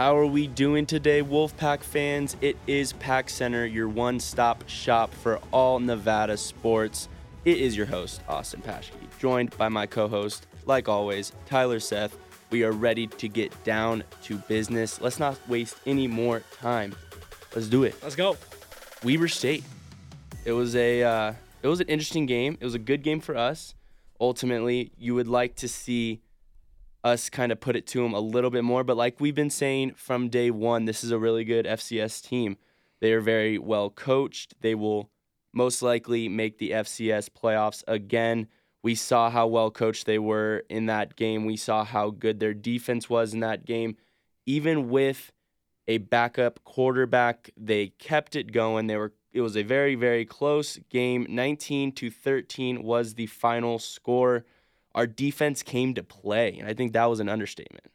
How are we doing today, Wolfpack fans? It is Pack Center, your one stop shop for all Nevada sports. It is your host, Austin Paschke, joined by my co host, like always, Tyler Seth. We are ready to get down to business. Let's not waste any more time. Let's do it. Let's go. Weber State. It was a uh, it was an interesting game. It was a good game for us. Ultimately, you would like to see us kind of put it to them a little bit more. But like we've been saying from day one, this is a really good FCS team. They are very well coached. They will most likely make the FCS playoffs again. We saw how well coached they were in that game. We saw how good their defense was in that game. Even with a backup quarterback, they kept it going. They were it was a very very close game. 19 to 13 was the final score our defense came to play. And I think that was an understatement.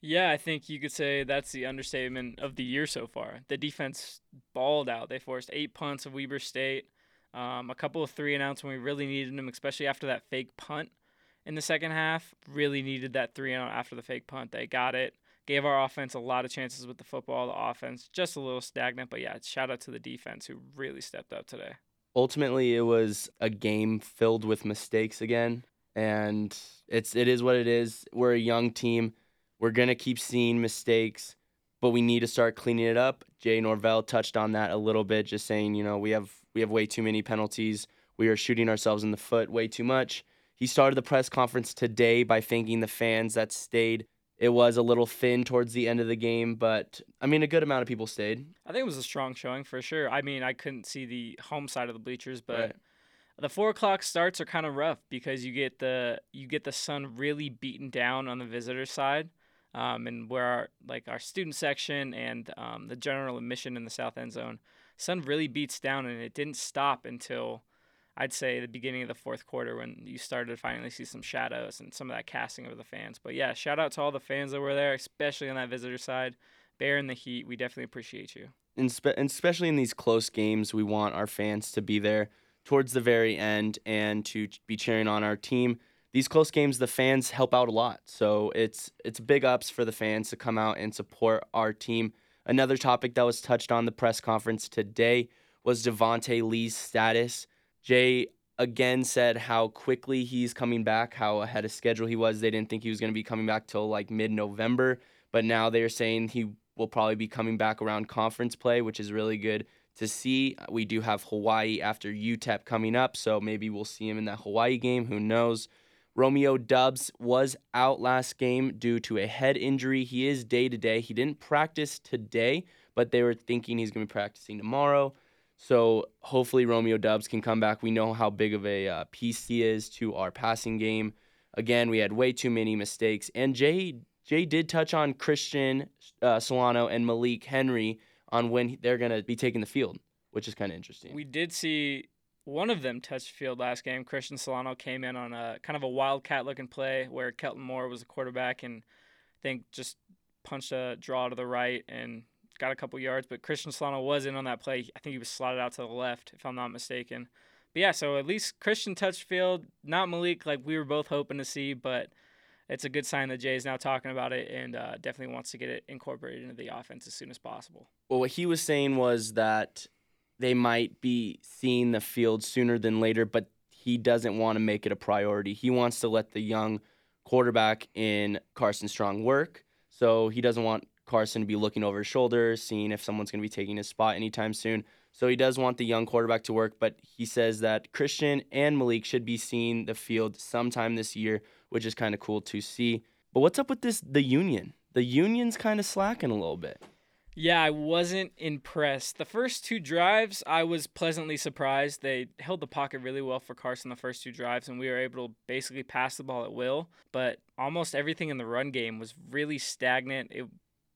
Yeah, I think you could say that's the understatement of the year so far. The defense balled out. They forced eight punts of Weber State, um, a couple of three and outs when we really needed them, especially after that fake punt in the second half. Really needed that three and out after the fake punt. They got it. Gave our offense a lot of chances with the football. The offense just a little stagnant, but yeah, shout out to the defense who really stepped up today. Ultimately, it was a game filled with mistakes again and it's it is what it is. We're a young team. We're gonna keep seeing mistakes, but we need to start cleaning it up. Jay Norvell touched on that a little bit, just saying, you know, we have we have way too many penalties. We are shooting ourselves in the foot way too much. He started the press conference today by thanking the fans that stayed. It was a little thin towards the end of the game, but I mean, a good amount of people stayed. I think it was a strong showing for sure. I mean, I couldn't see the home side of the bleachers, but. Right the four o'clock starts are kind of rough because you get the you get the sun really beaten down on the visitor side, um, and where our like our student section and um, the general admission in the south end zone, sun really beats down, and it didn't stop until I'd say the beginning of the fourth quarter when you started to finally see some shadows and some of that casting of the fans. But yeah, shout out to all the fans that were there, especially on that visitor side, bearing the heat. We definitely appreciate you. And, spe- and especially in these close games, we want our fans to be there towards the very end and to be cheering on our team. These close games, the fans help out a lot. So it's it's big ups for the fans to come out and support our team. Another topic that was touched on the press conference today was Devonte Lee's status. Jay again said how quickly he's coming back, how ahead of schedule he was. They didn't think he was going to be coming back till like mid-November, but now they're saying he will probably be coming back around conference play, which is really good to see. We do have Hawaii after UTEP coming up, so maybe we'll see him in that Hawaii game. Who knows? Romeo Doubs was out last game due to a head injury. He is day to day. He didn't practice today, but they were thinking he's going to be practicing tomorrow. So hopefully Romeo Doubs can come back. We know how big of a uh, piece he is to our passing game. Again, we had way too many mistakes, and Jay Jay did touch on Cristian uh, Solano and Malik Henry on when they're going to be taking the field, which is kind of interesting. We did see one of them touch the field last game. Cristian Solano came in on a kind of a wildcat looking play where Kelton Moore was a quarterback and I think just punched a draw to the right and got a couple yards. But Cristian Solano was in on that play. I think he was slotted out to the left, if I'm not mistaken. But yeah, so at least Cristian touched field, not Malik like we were both hoping to see, but it's a good sign that Jay is now talking about it and uh, definitely wants to get it incorporated into the offense as soon as possible. Well, what he was saying was that they might be seeing the field sooner than later, but he doesn't want to make it a priority. He wants to let the young quarterback in Carson Strong work. So he doesn't want Carson to be looking over his shoulder, seeing if someone's going to be taking his spot anytime soon. So he does want the young quarterback to work, but he says that Cristian and Malik should be seeing the field sometime this year which is kind of cool to see. But what's up with this? The Union. The Union's kind of slacking a little bit. Yeah, I wasn't impressed. The first two drives, I was pleasantly surprised. They held the pocket really well for Carson the first two drives, and we were able to basically pass the ball at will. But almost everything in the run game was really stagnant. It,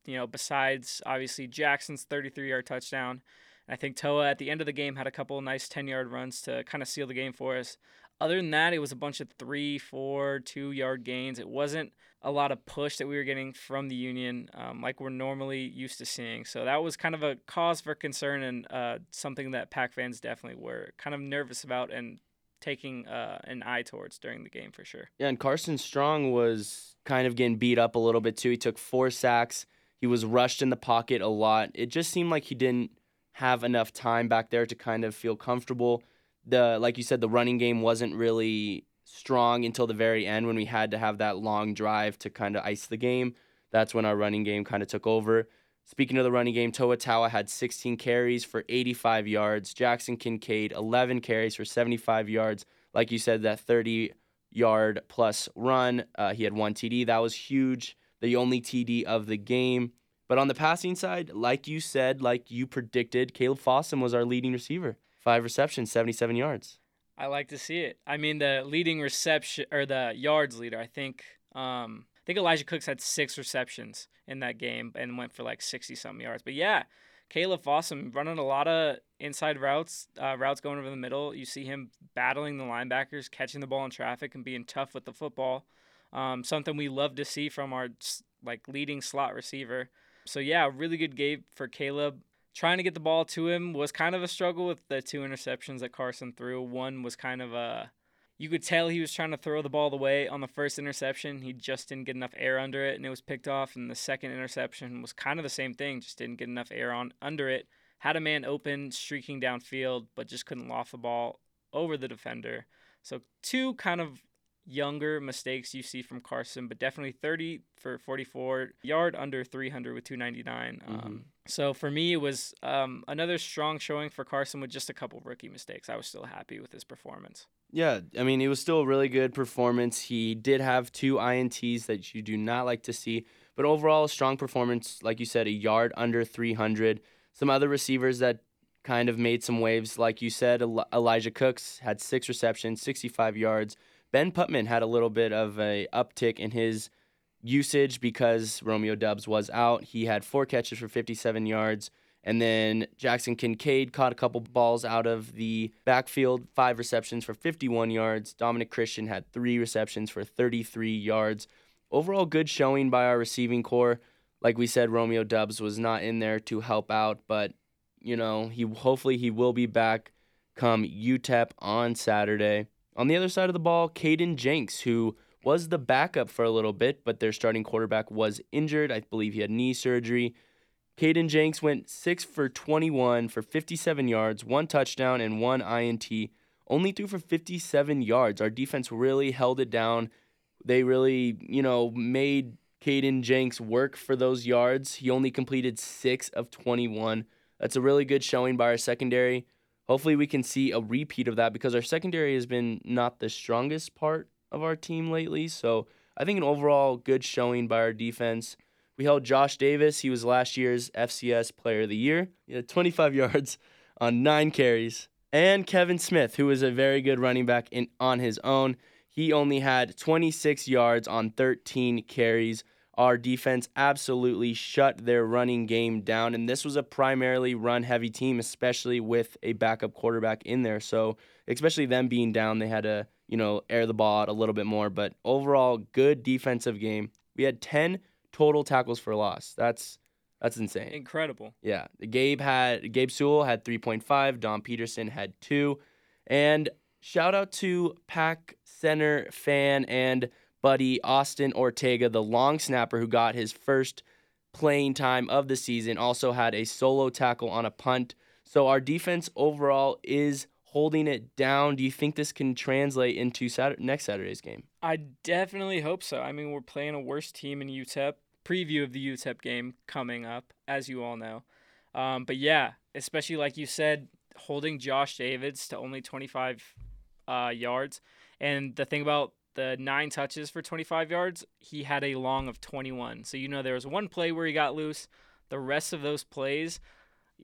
you know, besides obviously Jaxson's 33-yard touchdown, I think Toa at the end of the game had a couple nice 10-yard runs to kind of seal the game for us. Other than that, it was a bunch of three, four, two yard gains. It wasn't a lot of push that we were getting from the Union um, like we're normally used to seeing. So that was kind of a cause for concern and uh, something that Pack fans definitely were kind of nervous about and taking uh, an eye towards during the game for sure. Yeah, and Carson Strong was kind of getting beat up a little bit too. He took four sacks. He was rushed in the pocket a lot. It just seemed like he didn't have enough time back there to kind of feel comfortable. The like you said, the running game wasn't really strong until the very end when we had to have that long drive to kind of ice the game. That's when our running game kind of took over. Speaking of the running game, Toa Taua had 16 carries for 85 yards. Jaxson Kincaide, 11 carries for 75 yards. Like you said, that 30 yard plus run. Uh, he had one TD. That was huge. The only TD of the game. But on the passing side, like you said, like you predicted, Kaleb Fossum was our leading receiver. Five receptions, 77 yards. I like to see it. I mean, the leading reception or the yards leader, I think. Um, I think Elijah Cooks had six receptions in that game and went for like 60 something yards. But yeah, Kaleb Fossum running a lot of inside routes, uh, routes going over the middle. You see him battling the linebackers, catching the ball in traffic, and being tough with the football. Um, something we love to see from our like leading slot receiver. So yeah, really good game for Kaleb. Trying to get the ball to him was kind of a struggle with the two interceptions that Carson threw. One was kind of a you could tell he was trying to throw the ball away on the first interception. He just didn't get enough air under it, and it was picked off. And the second interception was kind of the same thing, just didn't get enough air on under it. Had a man open, streaking downfield, but just couldn't loft the ball over the defender. So two kind of younger mistakes you see from Carson, but definitely 30 for 44, yard under 300 with 299. Mm-hmm. Um, so for me, it was um, another strong showing for Carson with just a couple rookie mistakes. I was still happy with his performance. Yeah, I mean, it was still a really good performance. He did have two INTs that you do not like to see, but overall, a strong performance. Like you said, a yard under 300. Some other receivers that kind of made some waves, like you said, Elijah Cooks had six receptions, 65 yards. Ben Putman had a little bit of a uptick in his usage because Romeo Doubs was out. He had four catches for 57 yards. And then Jaxson Kincaide caught a couple balls out of the backfield, five receptions for 51 yards. Dominic Christian had three receptions for 33 yards. Overall, good showing by our receiving corps. Like we said, Romeo Doubs was not in there to help out, but you know he hopefully he will be back come UTEP on Saturday. On the other side of the ball, Kaden Jenks, who was the backup for a little bit, but their starting quarterback was injured. I believe he had knee surgery. Kaden Jenks went 6 for 21 for 57 yards, one touchdown, and one INT. Only threw for 57 yards. Our defense really held it down. They really, you know, made Kaden Jenks work for those yards. He only completed 6 of 21. That's a really good showing by our secondary. Hopefully, we can see a repeat of that because our secondary has been not the strongest part of our team lately. So I think an overall good showing by our defense. We held Josh Davis. He was last year's FCS Player of the Year. He had 25 yards on nine carries. And Kevin Smith, who was a very good running back in, on his own. He only had 26 yards on 13 carries. Our defense absolutely shut their running game down. And this was a primarily run heavy team, especially with a backup quarterback in there. So, especially them being down, they had to, you know, air the ball out a little bit more. But overall, good defensive game. We had 10 total tackles for loss. That's that's insane. Incredible. Yeah. Gabe had Gabe Sewell had 3.5, Dom Peterson had 2. And shout out to Pack Center fan and buddy Austin Ortega, the long snapper who got his first playing time of the season, also had a solo tackle on a punt. So our defense overall is holding it down. Do you think this can translate into Saturday, next Saturday's game? I definitely hope so. I mean, we're playing a worse team in UTEP preview of the UTEP game coming up, as you all know. Um, but yeah, especially like you said, holding Josh Davids to only 25 uh, yards. And the thing about the nine touches for 25 yards, he had a long of 21. So you know there was one play where he got loose. The rest of those plays,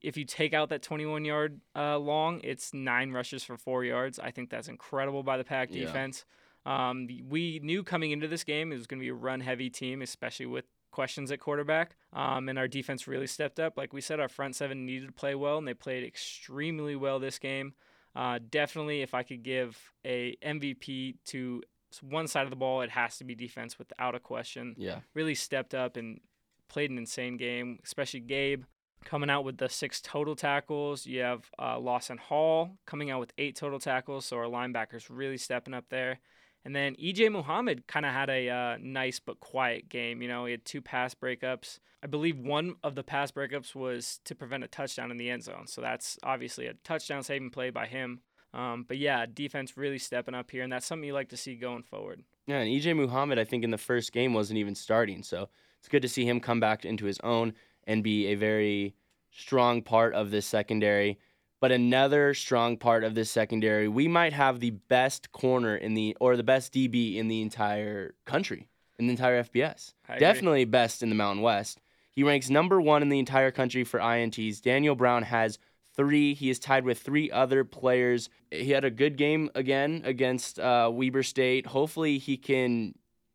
if you take out that 21 yard uh, long, it's nine rushes for four yards. I think that's incredible by the pack yeah. defense. Um, we knew coming into this game it was going to be a run heavy team, especially with questions at quarterback. Um, and our defense really stepped up. Like we said, our front seven needed to play well, and they played extremely well this game. Uh, definitely, if I could give a MVP to one side of the ball, it has to be defense without a question. Yeah, really stepped up and played an insane game, especially Gabe coming out with the six total tackles. You have uh, Lawson Hall coming out with eight total tackles, so our linebackers really stepping up there. And then EJ Muhammad kind of had a uh, nice but quiet game. You know, he had two pass breakups. I believe one of the pass breakups was to prevent a touchdown in the end zone. So that's obviously a touchdown saving play by him. Um, but yeah, defense really stepping up here, and that's something you like to see going forward. Yeah, and EJ Muhammad, I think in the first game wasn't even starting, so it's good to see him come back into his own and be a very strong part of this secondary. But another strong part of this secondary, we might have the best corner in the or the best DB in the entire country, in the entire FBS. Definitely best in the Mountain West. He ranks number one in the entire country for INTs. Daniel Brown has three. He is tied with three other players. He had a good game again against uh, Weber State. Hopefully, he can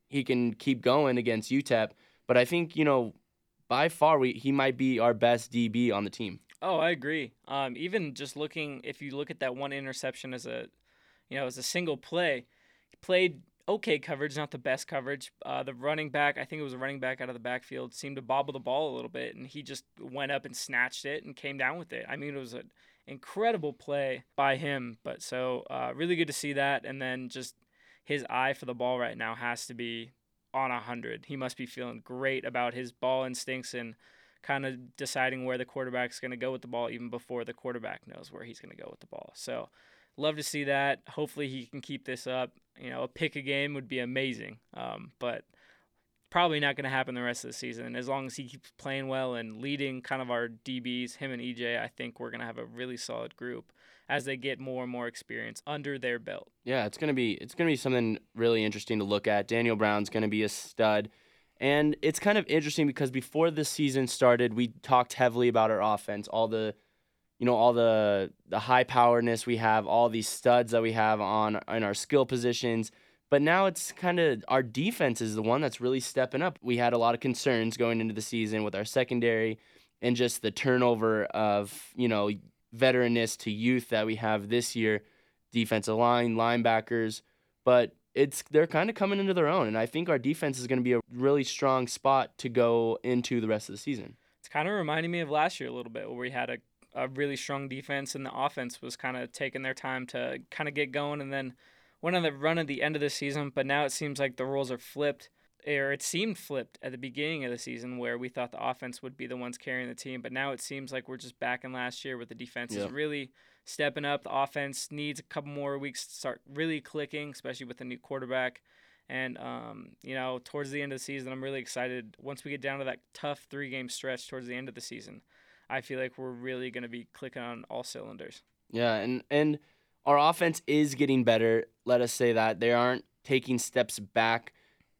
he can keep going against UTEP. But I think you know, by far, we, he might be our best DB on the team. Oh, I agree. Um, even just looking, if you look at that one interception as a, you know, as a single play, he played okay coverage, not the best coverage. Uh, the running back, I think it was a running back out of the backfield, seemed to bobble the ball a little bit, and he just went up and snatched it and came down with it. I mean, it was an incredible play by him. But so uh, really good to see that, and then just his eye for the ball right now has to be on a hundred. He must be feeling great about his ball instincts and kind of deciding where the quarterback's going to go with the ball even before the quarterback knows where he's going to go with the ball. So, love to see that. Hopefully, he can keep this up. You know, a pick a game would be amazing, um, but probably not going to happen the rest of the season. As long as he keeps playing well and leading kind of our DBs, him and EJ, I think we're going to have a really solid group as they get more and more experience under their belt. Yeah, it's gonna be it's gonna be something really interesting to look at. Daniel Brown's gonna be a stud. And it's kind of interesting because before the season started, we talked heavily about our offense, all the you know, all the the high powerness we have, all these studs that we have on in our skill positions. But now it's kind of our defense is the one that's really stepping up. We had a lot of concerns going into the season with our secondary and just the turnover of, you know, veteranness to youth that we have this year, defensive line, linebackers. But it's they're kind of coming into their own, and I think our defense is going to be a really strong spot to go into the rest of the season. It's kind of reminding me of last year a little bit, where we had a, a really strong defense, and the offense was kind of taking their time to kind of get going, and then went on the run at the end of the season. But now it seems like the roles are flipped, or it seemed flipped at the beginning of the season, where we thought the offense would be the ones carrying the team, but now it seems like we're just back in last year, where the defense yep. is really stepping up. The offense needs a couple more weeks to start really clicking, especially with the new quarterback. And um, you know, towards the end of the season, I'm really excited. Once we get down to that tough three game stretch towards the end of the season, I feel like we're really going to be clicking on all cylinders. Yeah, and and our offense is getting better. Let us say that they aren't taking steps back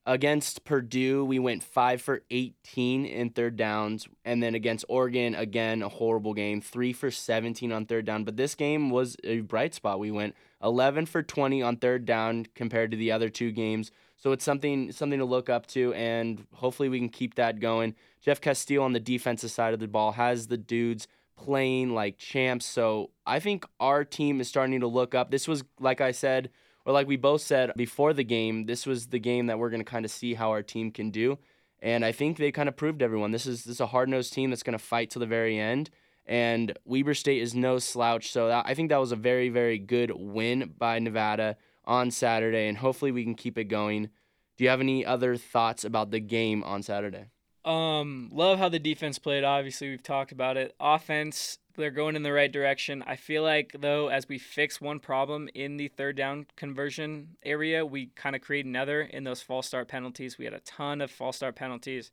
Against Purdue, we went five for 18 in third downs. And then against Oregon, again, a horrible game, three for 17 on third down. But this game was a bright spot. We went 11 for 20 on third down compared to the other two games. So it's something something to look up to, and hopefully we can keep that going. Jeff Casteel on the defensive side of the ball has the dudes playing like champs. So I think our team is starting to look up. This was, like I said, or like we both said before the game, this was the game that we're going to kind of see how our team can do. And I think they kind of proved everyone this is this is a hard nosed team that's going to fight to the very end. And Weber State is no slouch, so that, I think that was a very very good win by Nevada on Saturday, and hopefully we can keep it going. Do you have any other thoughts about the game on Saturday? Um, love how the defense played. Obviously, we've talked about it. Offense, they're going in the right direction. I feel like though, as we fix one problem in the third down conversion area, we kind of create another in those false start penalties. We had a ton of false start penalties.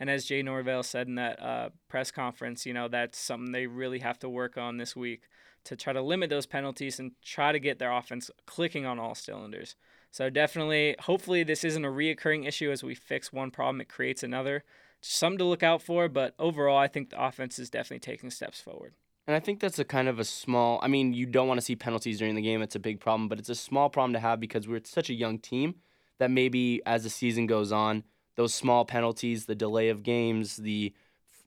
And as Jay Norvell said in that uh, press conference, you know, that's something they really have to work on this week to try to limit those penalties and try to get their offense clicking on all cylinders. So definitely, hopefully, this isn't a reoccurring issue as we fix one problem, it creates another something to look out for, but overall, I think the offense is definitely taking steps forward. And I think that's a kind of a small. I mean, you don't want to see penalties during the game. It's a big problem, but it's a small problem to have because we're such a young team that maybe as the season goes on, those small penalties, the delay of games, the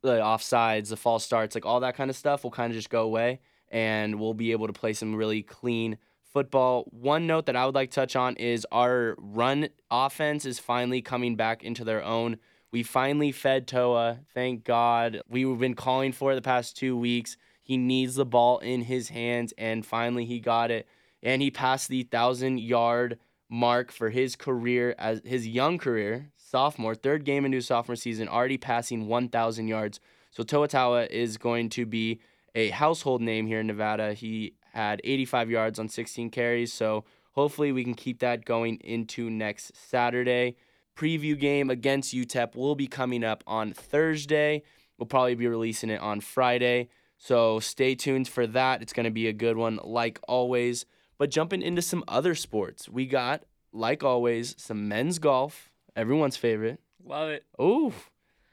the offsides, the false starts, like all that kind of stuff will kind of just go away, and we'll be able to play some really clean football. One note that I would like to touch on is our run offense is finally coming back into their own. We finally fed Toa. Thank God. We've been calling for it the past two weeks. He needs the ball in his hands, and finally he got it. And he passed the thousand yard mark for his career as his young career, sophomore, third game into sophomore season, already passing 1,000 yards. So Toa Taua is going to be a household name here in Nevada. He had 85 yards on 16 carries, so hopefully we can keep that going into next Saturday. Preview game against UTEP will be coming up on Thursday. We'll probably be releasing it on Friday. So stay tuned for that. It's going to be a good one, like always. But jumping into some other sports, we got, like always, some men's golf, everyone's favorite. Love it. Oh,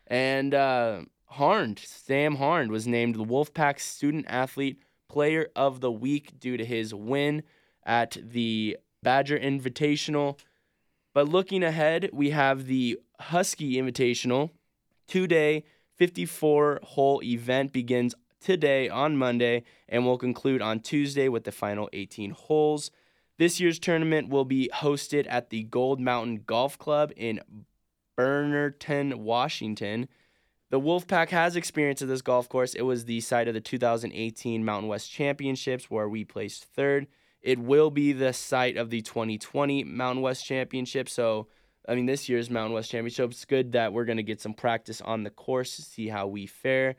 and uh, Harned, Sam Harned, was named the Wolfpack Student Athlete Player of the Week due to his win at the Badger Invitational. But looking ahead, we have the Husky Invitational, two day, 54 hole event begins today on Monday and will conclude on Tuesday with the final 18 holes. This year's tournament will be hosted at the Gold Mountain Golf Club in Bremerton, Washington. The Wolfpack has experience at this golf course. It was the site of the 2018 Mountain West Championships where we placed third. It will be the site of the 2020 Mountain West Championship. So, I mean, this year's Mountain West Championship. It's good that we're going to get some practice on the course to see how we fare.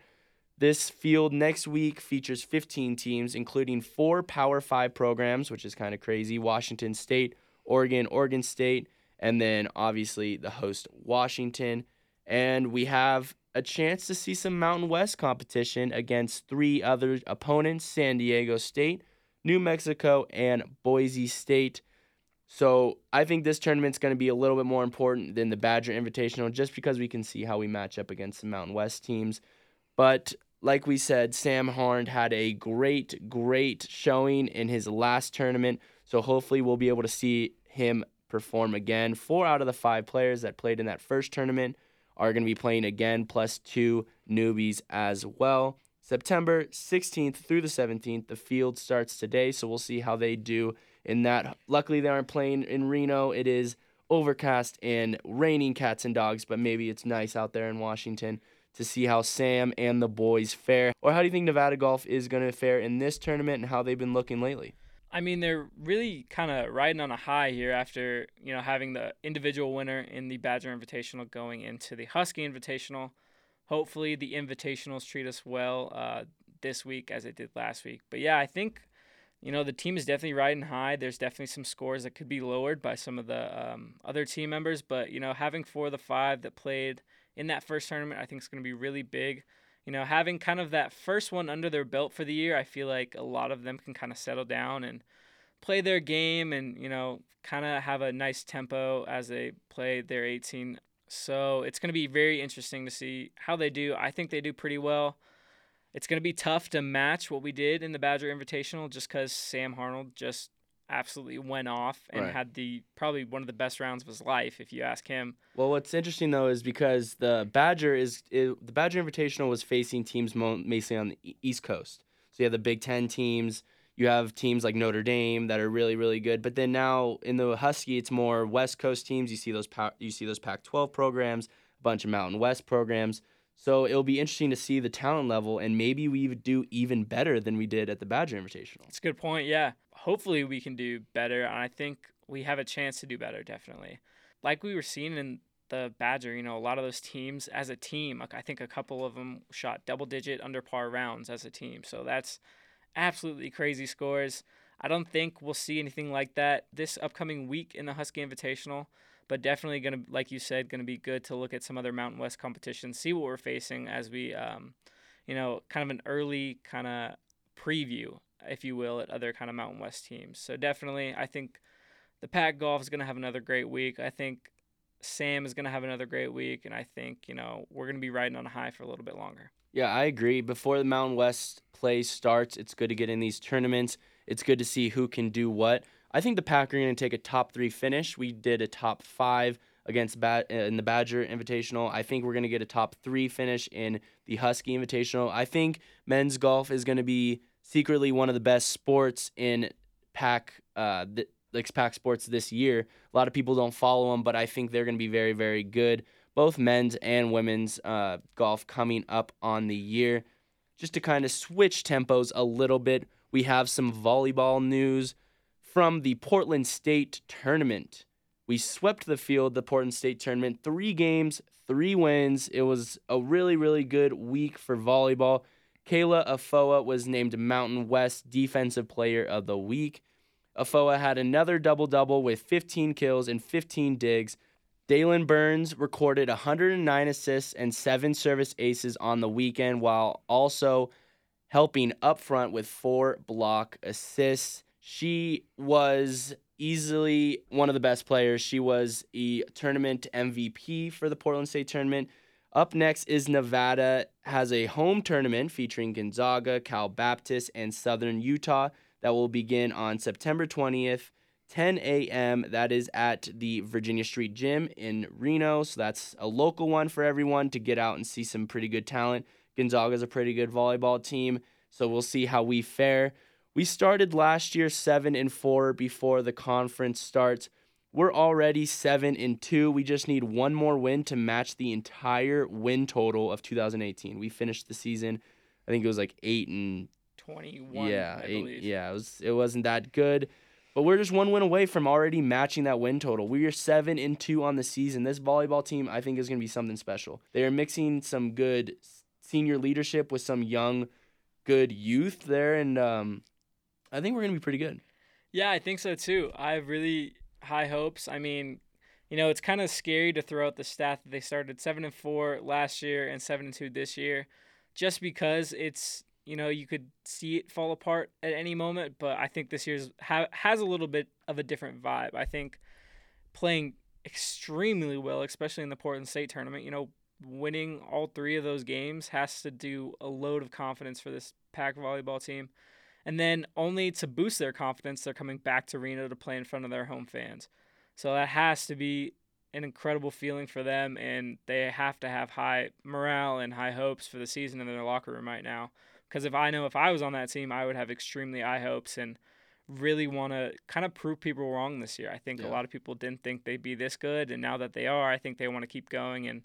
This field next week features 15 teams, including four Power Five programs, which is kind of crazy Washington State, Oregon, Oregon State, and then obviously the host, Washington. And we have a chance to see some Mountain West competition against three other opponents San Diego State, New Mexico, and Boise State. So I think this tournament's going to be a little bit more important than the Badger Invitational just because we can see how we match up against the Mountain West teams. But like we said, Sam Harned had a great, great showing in his last tournament. So hopefully we'll be able to see him perform again. Four out of the five players that played in that first tournament are going to be playing again, plus two newbies as well. September 16th through the 17th, the field starts today, so we'll see how they do in that. Luckily, they aren't playing in Reno. It is overcast and raining cats and dogs, but maybe it's nice out there in Washington to see how Sam and the boys fare. Or how do you think Nevada Golf is going to fare in this tournament and how they've been looking lately? I mean, they're really kind of riding on a high here after you know having the individual winner in the Badger Invitational going into the Husky Invitational. Hopefully, the Invitationals treat us well uh, this week as it did last week. But yeah, I think you know the team is definitely riding high. There's definitely some scores that could be lowered by some of the um, other team members, but you know having four of the five that played in that first tournament, I think is going to be really big. You know, having kind of that first one under their belt for the year, I feel like a lot of them can kind of settle down and play their game and, you know, kind of have a nice tempo as they play their 18. So it's going to be very interesting to see how they do. I think they do pretty well. It's going to be tough to match what we did in the Badger Invitational just because Sam Harned just absolutely went off and Right. had the probably one of the best rounds of his life, if you ask him. Well, what's interesting though is because the Badger is it, the Badger Invitational was facing teams mostly on the East Coast. So you have the Big Ten teams. You have teams like Notre Dame that are really really good. But then now in the Husky, it's more West Coast teams. You see those you see those Pac-12 programs, a bunch of Mountain West programs. So it'll be interesting to see the talent level, and maybe we do even better than we did at the Badger Invitational. It's a good point. Yeah. Hopefully we can do better. And I think we have a chance to do better, definitely. Like we were seeing in the Badger, you know, a lot of those teams as a team, I think a couple of them shot double digit under par rounds as a team. So that's absolutely crazy scores. I don't think we'll see anything like that this upcoming week in the Husky Invitational, but definitely to, like you said, to be good to look at some other Mountain West competitions, see what we're facing as we, um, you know, kind of an early kind of preview, if you will, at other kind of Mountain West teams. So definitely, I think the Pac Golf is to have another great week. I think Sam is to have another great week, and I think you know we're to be riding on a high for a little bit longer. Yeah, I agree. Before the Mountain West play starts, it's good to get in these tournaments. It's good to see who can do what. I think the Pack are going to take a top three finish. We did a top five against ba- in the Badger Invitational. I think we're going to get a top three finish in the Husky Invitational. I think men's golf is going to be secretly one of the best sports in Pack, uh, th- like Pack sports this year. A lot of people don't follow them, but I think they're going to be very, very good both men's and women's uh, golf coming up on the year. Just to kind of switch tempos a little bit, we have some volleyball news. from the Portland State tournament. We swept the field, the Portland State tournament, three games, three wins. It was a really, really good week for volleyball. Kayla Afoa was named Mountain West Defensive Player of the Week. Afoa had another double double with 15 kills and 15 digs. Dalen Burns recorded 109 assists and seven service aces on the weekend, while also helping up front with four block assists. She was easily one of the best players. She was a tournament MVP for the Portland State tournament. Up next is Nevada has a home tournament featuring Gonzaga, Cal Baptist, and Southern Utah that will begin on September 20th, 10 a.m. That is at the Virginia Street Gym in Reno. So that's a local one for everyone to get out and see some pretty good talent. Gonzaga is a pretty good volleyball team, so we'll see how we fare. We started last year 7 and 4 before the conference starts. We're already 7 and 2. We just need one more win to match the entire win total of 2018. We finished the season I think it was like 8 and 21. yeah, I eight, believe. yeah, it was it wasn't that good. But we're just one win away from already matching that win total. We are seven and two on the season. This volleyball team, I think, is going to be something special. They are mixing some good senior leadership with some young, good youth there, and um, I think we're going to be pretty good. Yeah, I think so too. I have really high hopes. I mean, you know, it's kind of scary to throw out the stat that they started seven and four last year and seven and two this year, just because it's you know you could see it fall apart at any moment. But I think this year's ha- has a little bit of a different vibe. I think playing extremely well, especially in the Portland State tournament. You know, winning all three of those games has to do a load of confidence for this pack volleyball team. And then only to boost their confidence, they're coming back to Reno to play in front of their home fans. So that has to be an incredible feeling for them, and they have to have high morale and high hopes for the season in their locker room right now. Because if I know if I was on that team, I would have extremely high hopes and really want to kind of prove people wrong this year. I think Yeah. a lot of people didn't think they'd be this good, and now that they are, I think they want to keep going and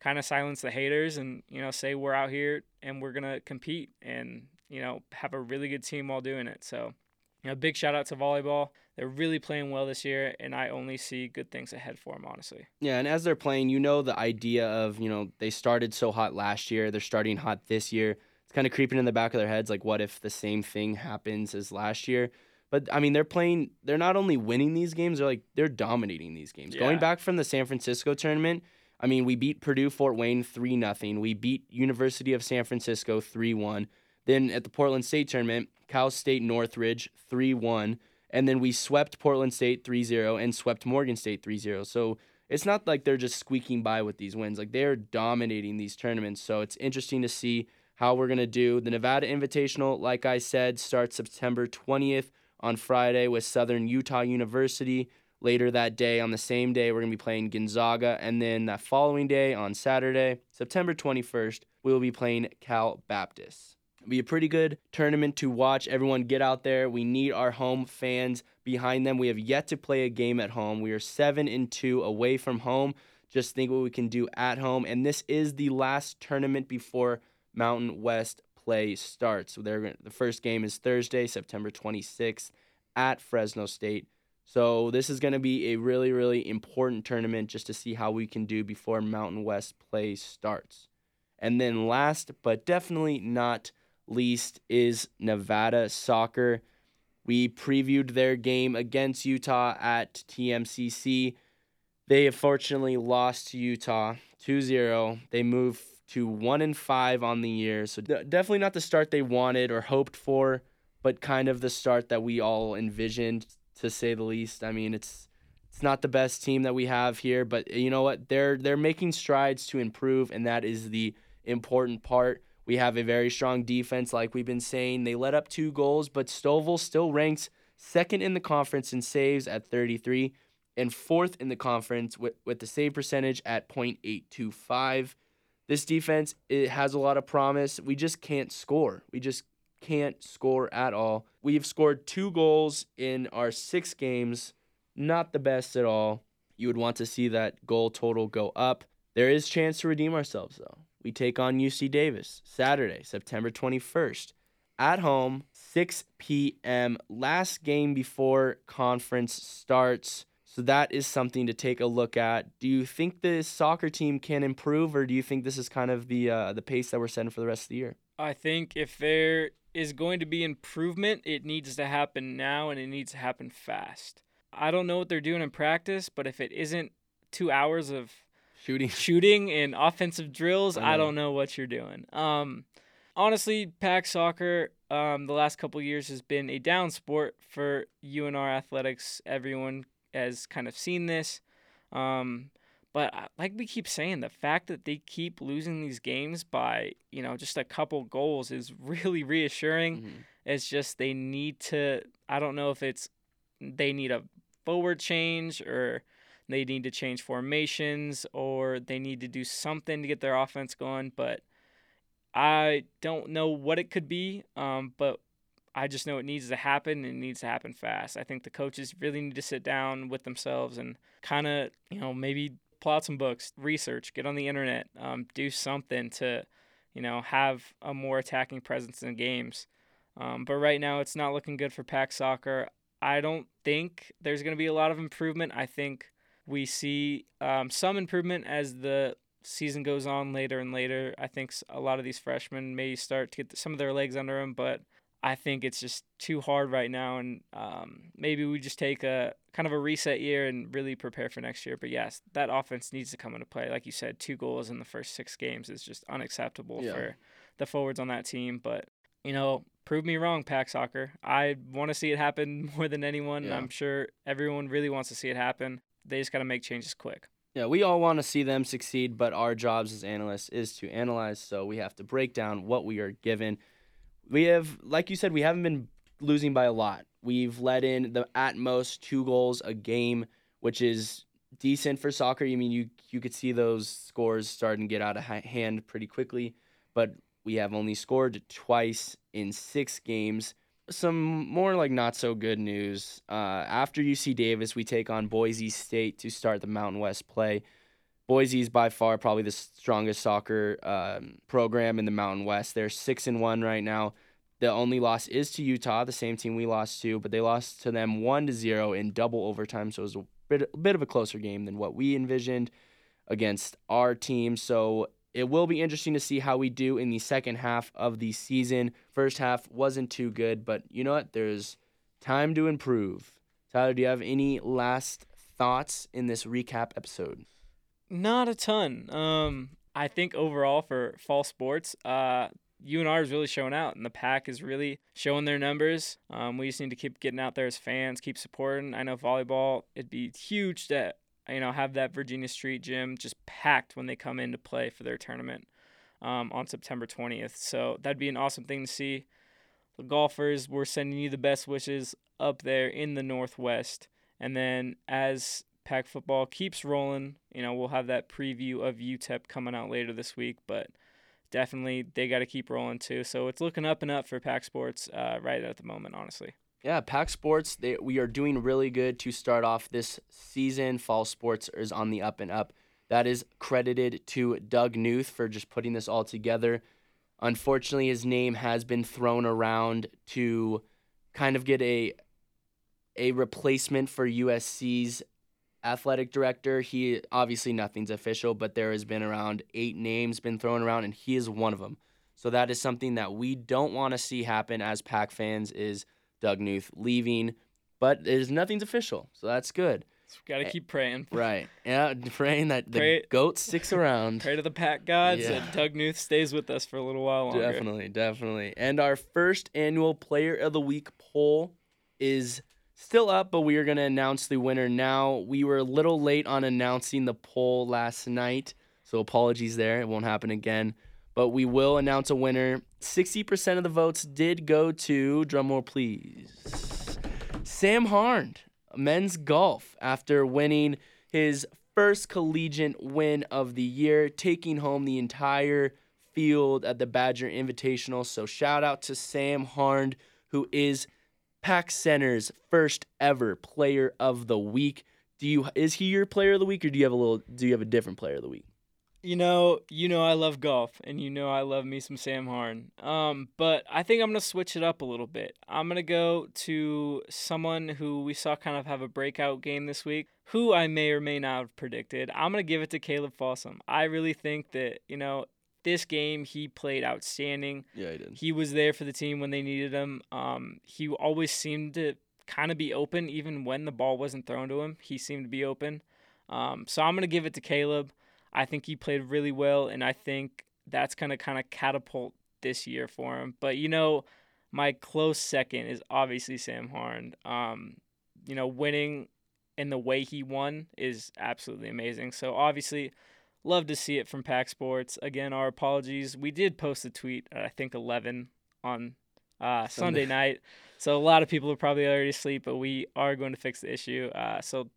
kind of silence the haters and you know say we're out here and we're gonna compete and you know have a really good team while doing it. So you know, big shout out to volleyball. They're really playing well this year, and I only see good things ahead for them, honestly. Yeah, and as they're playing, you know the idea of you know they started so hot last year, they're starting hot this year. It's kind of creeping in the back of their heads, like what if the same thing happens as last year? But I mean, they're playing. They're not only winning these games; they're like they're dominating these games. Going back from the San Francisco tournament, I mean, we beat Purdue Fort Wayne three nothing. We beat University of San Francisco three one. Then at the Portland State tournament, Cal State Northridge three one, and then we swept Portland State 3-0 and swept Morgan State 3-0. So it's not like they're just squeaking by with these wins. Like they're dominating these tournaments. So it's interesting to see how we're going to do. The Nevada Invitational, like I said, starts September 20th on Friday with Southern Utah University. Later that day, on the same day, we're going to be playing Gonzaga. And then that following day, on Saturday, September 21st, we will be playing Cal Baptist. It'll be a pretty good tournament to watch. Everyone get out there. We need our home fans behind them. We have yet to play a game at home. We are 7 and 2 away from home. Just think what we can do at home. And this is the last tournament before Mountain West play starts. So they're the first game is Thursday, September 26th at Fresno State. So this is going to be a really, really important tournament just to see how we can do before Mountain West play starts. And then last but definitely not least is Nevada soccer. We previewed their game against Utah at TMCC. They unfortunately lost to Utah 2-0. They moved to 1 and 5 on the year. So de- definitely not the start they wanted or hoped for, but kind of the start that we all envisioned to say the least. I mean, it's it's not the best team that we have here, but eh, you know what? They're they're making strides to improve and that is the important part. We have a very strong defense like we've been saying. They let up two goals, but Stovall still ranks second in the conference in saves at 33 and fourth in the conference with, with the save percentage at .825. This defense it has a lot of promise. We just can't score. We just can't score at all. We've scored two goals in our six games. Not the best at all. You would want to see that goal total go up. There is chance to redeem ourselves though. We take on UC Davis Saturday, September 21st at home, 6 p.m. Last game before conference starts. So that is something to take a look at. Do you think the soccer team can improve, or do you think this is kind of the uh, the pace that we're setting for the rest of the year? I think if there is going to be improvement, it needs to happen now and it needs to happen fast. I don't know what they're doing in practice, but if it isn't two hours of shooting, shooting and offensive drills, I I, don't know what you're doing. Um, honestly, pack soccer um, the last couple years has been a down sport for UNR athletics. Everyone has kind of seen this. Um, but like we keep saying, the fact that they keep losing these games by you know just a couple goals is really reassuring. Mhm. It's just they need to. I don't know if it's they need a forward change or they need to change formations or they need to do something to get their offense going. But I don't know what it could be. Um, but I just know it needs to happen and it needs to happen fast. I think the coaches really need to sit down with themselves and kind of, you know, maybe pull out some books, research, get on the internet, um, do something to, you know, have a more attacking presence in games. Um, but right now, it's not looking good for Pack Soccer. I don't think there's going to be a lot of improvement. I think we see um, some improvement as the season goes on later and later. I think a lot of these freshmen may start to get some of their legs under them, but I think it's just too hard right now. And um, maybe we just take a kind of a reset year and really prepare for next year. But yes, that offense needs to come into play. Like you said, two goals in the first six games is just unacceptable Yeah. for the forwards on that team. But you know, prove me wrong, Pack Soccer. I want to see it happen more than anyone. Yeah. I'm sure everyone really wants to see it happen. They just got to make changes quick. Yeah, we all want to see them succeed, but our jobs as analysts is to analyze. So we have to break down what we are given. We have, like you said, we haven't been losing by a lot. We've let in the at most two goals a game, which is decent for soccer. I mean, you you could see those scores starting to get out of hand pretty quickly, but we have only scored twice in six games. Some more like not so good news. Uh, after UC Davis, we take on Boise State to start the Mountain West play. Boise is by far probably the strongest soccer um, program in the Mountain West. They're six and one right now. The only loss is to Utah, the same team we lost to, but they lost to them one to zero in double overtime. So it was a bit, a bit of a closer game than what we envisioned against our team. So it will be interesting to see how we do in the second half of the season. First half wasn't too good, but you know what? There's time to improve. Tyler, do you have any last thoughts in this recap episode? Not a ton. Um, I think overall for fall sports, uh, UNR is really showing out, and the pack is really showing their numbers. Um, we just need to keep getting out there as fans, keep supporting. I know volleyball, it'd be huge to you know have that Virginia Street gym just packed when they come in to play for their tournament um, on September 20th. So that'd be an awesome thing to see. The golfers, we're sending you the best wishes up there in the Northwest. And then as Pac football keeps rolling, you know, we'll have that preview of UTEP coming out later this week, but definitely they got to keep rolling too. So it's looking up and up for Pack Sports uh, right at the moment, honestly. Yeah, Pack Sports, they, we are doing really good to start off this season. Fall Sports is on the up and up. That is credited to Doug Knuth for just putting this all together. Unfortunately, his name has been thrown around to kind of get a a replacement for USC's athletic director. He obviously nothing's official, but there has been around eight names been thrown around, and he is one of them. So that is something that we don't want to see happen as Pack fans. Is Doug Knuth leaving, but there's nothing's official, so that's good. So we got to keep praying. Right? Yeah, praying that the Pray- goat sticks around. Pray to the Pac gods Yeah. that Doug Knuth stays with us for a little while longer. Definitely, definitely. And our first annual Player of the Week poll is still up, but we are going to announce the winner now. We were a little late on announcing the poll last night, so apologies there. It won't happen again. But we will announce a winner. 60% of the votes did go to, drumroll please, Sam Harned, men's golf, after winning his first collegiate win of the year, taking home the entire field at the Badger Invitational. So shout out to Sam Harned, who is Pack Center's first ever player of the week. Do you is he your player of the week or do you have a little do you have a different player of the week? You know, you know I love golf, and you know I love me some Sam Harn. Um, but I think I'm gonna switch it up a little bit. I'm gonna go to someone who we saw kind of have a breakout game this week, who I may or may not have predicted. I'm gonna give it to Kaleb Fossum. I really think that you know this game he played outstanding. Yeah, he did. He was there for the team when they needed him. Um, he always seemed to kind of be open, even when the ball wasn't thrown to him. He seemed to be open. Um, so I'm gonna give it to Kaleb. I think he played really well, and I think that's gonna kind of catapult this year for him. But you know, my close second is obviously Sam Harn. Um, you know, winning and the way he won is absolutely amazing. So obviously, love to see it from Pack Sports. Again, our apologies. We did post a tweet at I think 11 on uh, Sunday. Sunday night. So a lot of people are probably already asleep, but we are going to fix the issue. Uh, so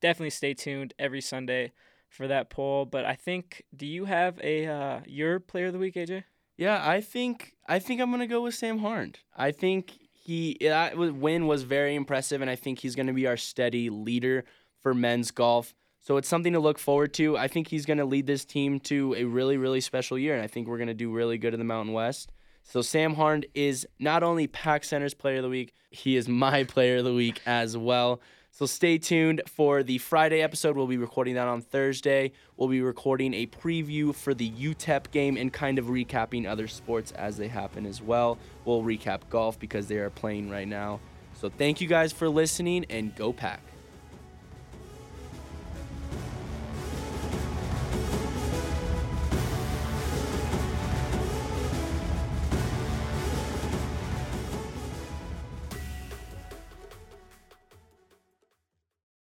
definitely stay tuned every Sunday for that poll. But I think, do you have a uh, your player of the week, AJ? Yeah, I think I think I'm gonna go with Sam Harn. I think he that win was very impressive, and I think he's gonna be our steady leader for men's golf. So it's something to look forward to. I think he's gonna lead this team to a really really special year, and I think we're gonna do really good in the Mountain West. So Sam Harn is not only Pack Center's Player of the Week, he is my Player of the Week as well. So stay tuned for the Friday episode. We'll be recording that on Thursday. We'll be recording a preview for the UTEP game and kind of recapping other sports as they happen as well. We'll recap golf because they are playing right now. So thank you guys for listening and go pack.